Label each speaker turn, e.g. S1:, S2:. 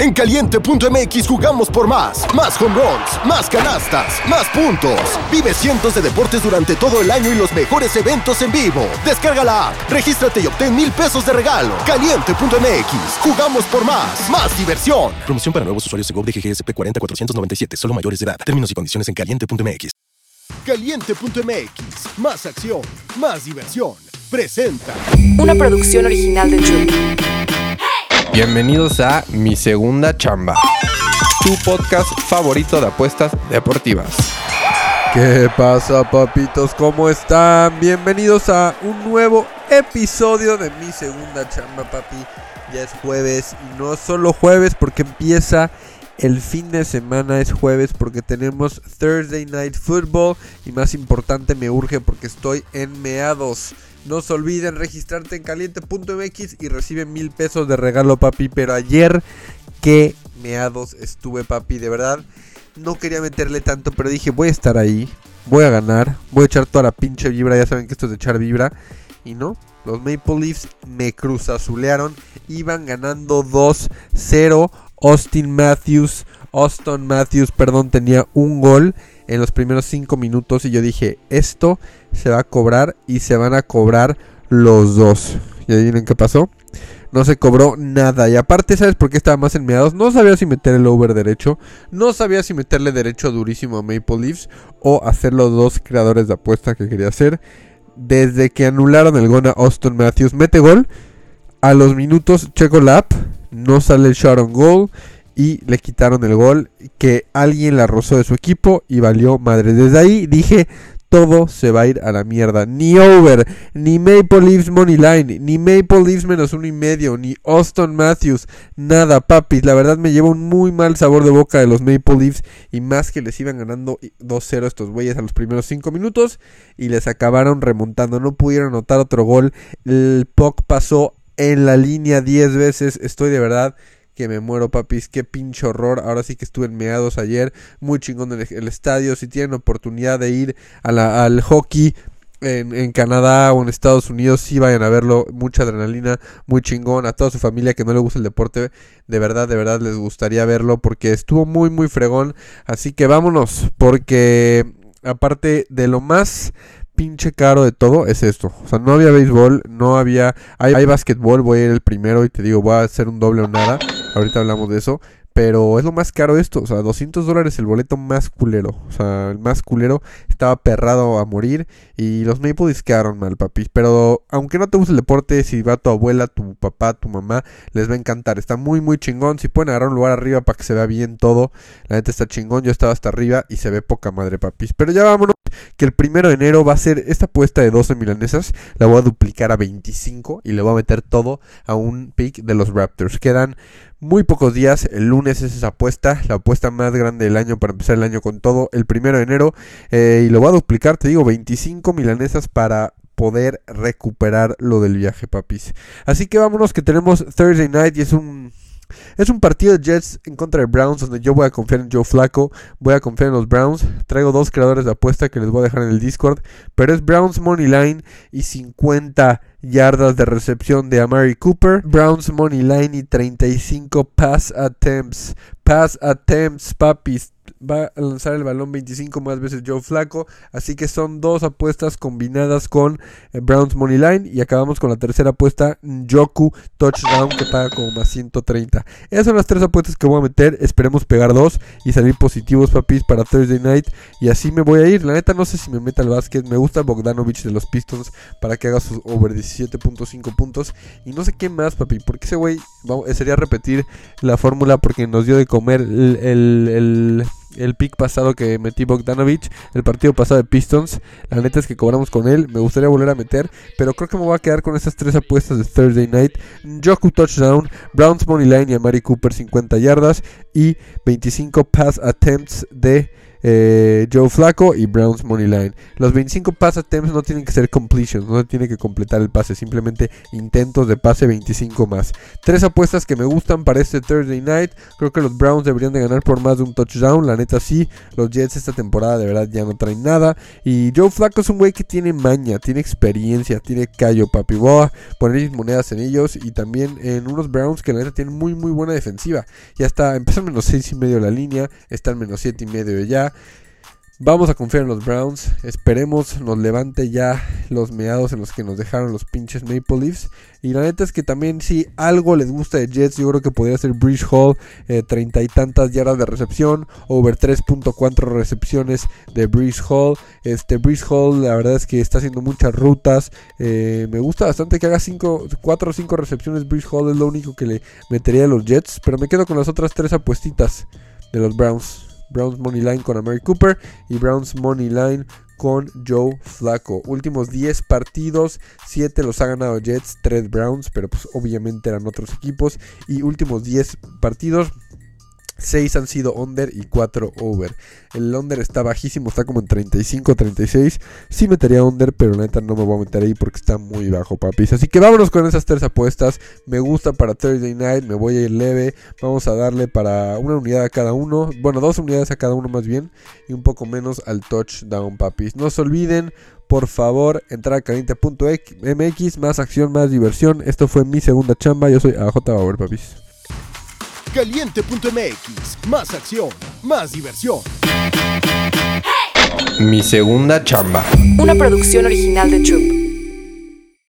S1: En caliente.mx jugamos por más. Más home runs, más canastas, más puntos. Vive cientos de deportes durante todo el año y los mejores eventos en vivo. Descarga la app, regístrate y obtén mil pesos de regalo. Caliente.mx, jugamos por más. Más diversión.
S2: Promoción para nuevos usuarios de GOV de GGSP 40497, solo mayores de edad. Términos y condiciones en caliente.mx.
S1: Caliente.mx, más acción, más diversión. Presenta.
S3: Una producción original de Chuck.
S4: Bienvenidos a Mi Segunda Chamba, tu podcast favorito de apuestas deportivas. ¿Qué pasa, papitos? ¿Cómo están? Bienvenidos a un nuevo episodio de Mi Segunda Chamba, papi. Ya es jueves y no solo jueves porque empieza el fin de semana, es jueves porque tenemos Thursday Night Football y más importante me urge porque estoy en meados. No se olviden registrarte en caliente.mx y reciben mil pesos de regalo, papi. Pero ayer, qué meados estuve, papi. De verdad, no quería meterle tanto, pero dije, voy a estar ahí. Voy a ganar. Voy a echar toda la pinche vibra. Ya saben que esto es de echar vibra. Y no, los Maple Leafs me cruzazulearon. Iban ganando 2-0. Austin Matthews, Austin Matthews, perdón, tenía un gol en los primeros 5 minutos y yo dije, esto se va a cobrar y se van a cobrar los dos. ¿Y adivinen qué pasó? No se cobró nada. Y aparte, ¿sabes por qué estaba más enmeados? No sabía si meter el over derecho. No sabía si meterle derecho durísimo a Maple Leafs. O hacer los dos creadores de apuesta que quería hacer. Desde que anularon el gol a Austin Matthews. Mete gol. A los minutos checo la app. No sale el shot on goal y le quitaron el gol que alguien la rozó de su equipo y valió madre. Desde ahí dije, todo se va a ir a la mierda. Ni over, ni Maple Leafs Money Line, ni Maple Leafs menos uno y medio, ni Austin Matthews, nada, papis. La verdad me lleva un muy mal sabor de boca de los Maple Leafs y más que les iban ganando 2-0 estos güeyes a los primeros 5 minutos y les acabaron remontando. No pudieron anotar otro gol. El puck pasó en la línea 10 veces. Estoy de verdad que me muero, papis. Qué pinche horror. Ahora sí que estuve en meados ayer. Muy chingón el, el estadio. Si tienen oportunidad de ir al hockey. En, en, Canadá o en Estados Unidos, sí vayan a verlo, mucha adrenalina, muy chingón, a toda su familia que no le gusta el deporte, de verdad, de verdad les gustaría verlo porque estuvo muy, muy fregón, así que vámonos, porque aparte de lo más pinche caro de todo es esto. O sea, no había béisbol, no había... Hay, hay básquetbol, voy a ir el primero y te digo, voy a hacer un doble o nada. Ahorita hablamos de eso. Pero es lo más caro esto, o sea, 200 dólares el boleto más culero. O sea, el más culero estaba perrado a morir y los Maple quedaron mal, papi. Pero aunque no te guste el deporte, si va tu abuela, tu papá, tu mamá, les va a encantar. Está muy, muy chingón. Si pueden agarrar un lugar arriba para que se vea bien todo, la neta está chingón. Yo estaba hasta arriba y se ve poca madre, papis. Pero ya vámonos, que el primero de enero va a ser esta apuesta de 12 milanesas. La voy a duplicar a 25 y le voy a meter todo a un pick de los Raptors. Quedan muy pocos días, el lunes es esa apuesta, la apuesta más grande del año para empezar el año con todo, el primero de enero, eh, y lo voy a duplicar, te digo, 25 milanesas para poder recuperar lo del viaje, papis. Así que vámonos que tenemos Thursday Night y es un es un partido de Jets en contra de Browns donde yo voy a confiar en Joe Flaco, voy a confiar en los Browns. Traigo dos creadores de apuesta que les voy a dejar en el Discord, pero es Browns Money Line y 50 yardas de recepción de Amari Cooper, Browns Money Line y 35 pass attempts. Pass attempts, papis va a lanzar el balón 25 más veces Joe Flaco. Así que son dos apuestas combinadas con eh, Browns Money Line. Y acabamos con la tercera apuesta, Joku Touchdown, que paga como más 130. Esas son las tres apuestas que voy a meter. Esperemos pegar dos y salir positivos, papis, para Thursday night. Y así me voy a ir. La neta, no sé si me meta al básquet. Me gusta Bogdanovich de los Pistons para que haga sus over 17.5 puntos. Y no sé qué más, papi, porque ese güey sería repetir la fórmula porque nos dio de comer el el pick pasado que metí Bogdanovich, el partido pasado de Pistons. La neta es que cobramos con él. Me gustaría volver a meter, pero creo que me voy a quedar con esas tres apuestas de Thursday night: Joku touchdown, Browns money line y a Mari Cooper 50 yardas y 25 pass attempts de eh, Joe Flacco y Browns Money Line. Los 25 pass attempts no tienen que ser completions, no tiene que completar el pase, simplemente intentos de pase 25 más. Tres apuestas que me gustan para este Thursday night. Creo que los Browns deberían de ganar por más de un touchdown, la neta sí. Los Jets esta temporada de verdad ya no traen nada. Y Joe Flacco es un güey que tiene maña, tiene experiencia, tiene callo, papi. Voy a poner mis monedas en ellos y también en unos Browns que la neta tienen muy muy buena defensiva. Ya está, empezó menos 6 y medio la línea, está en menos 7 y medio ya. Vamos a confiar en los Browns. Esperemos nos levante ya los meados en los que nos dejaron los pinches Maple Leafs. Y la neta es que también si algo les gusta de Jets, yo creo que podría ser Bridge Hall, eh, treinta y tantas yardas de recepción, over 3.4 recepciones de Bridge Hall. Este Bridge Hall la verdad es que está haciendo muchas rutas. Eh, me gusta bastante que haga 4 o 5 recepciones. Bridge Hall es lo único que le metería a los Jets. Pero me quedo con las otras tres apuestitas de los Browns. Browns Money Line con Amari Cooper y Browns Money Line con Joe Flacco. Últimos 10 partidos, 7 los ha ganado Jets, 3 Browns, pero pues obviamente eran otros equipos. Y últimos 10 partidos, 6 han sido under y 4 over. El under está bajísimo, está como en 35, 36. Sí metería under, pero la neta no me voy a meter ahí porque está muy bajo, papis. Así que vámonos con esas tres apuestas. Me gusta para Thursday night, me voy a ir leve. Vamos a darle para una unidad a cada uno. Bueno, dos unidades a cada uno más bien. Y un poco menos al touchdown, papis. No se olviden, por favor, entrar a caliente.mx. Más acción, más diversión. Esto fue mi segunda chamba. Yo soy AJ Bauer, papis.
S1: Caliente.mx, más acción, más diversión.
S4: Mi segunda chamba.
S3: Una producción original de Troop.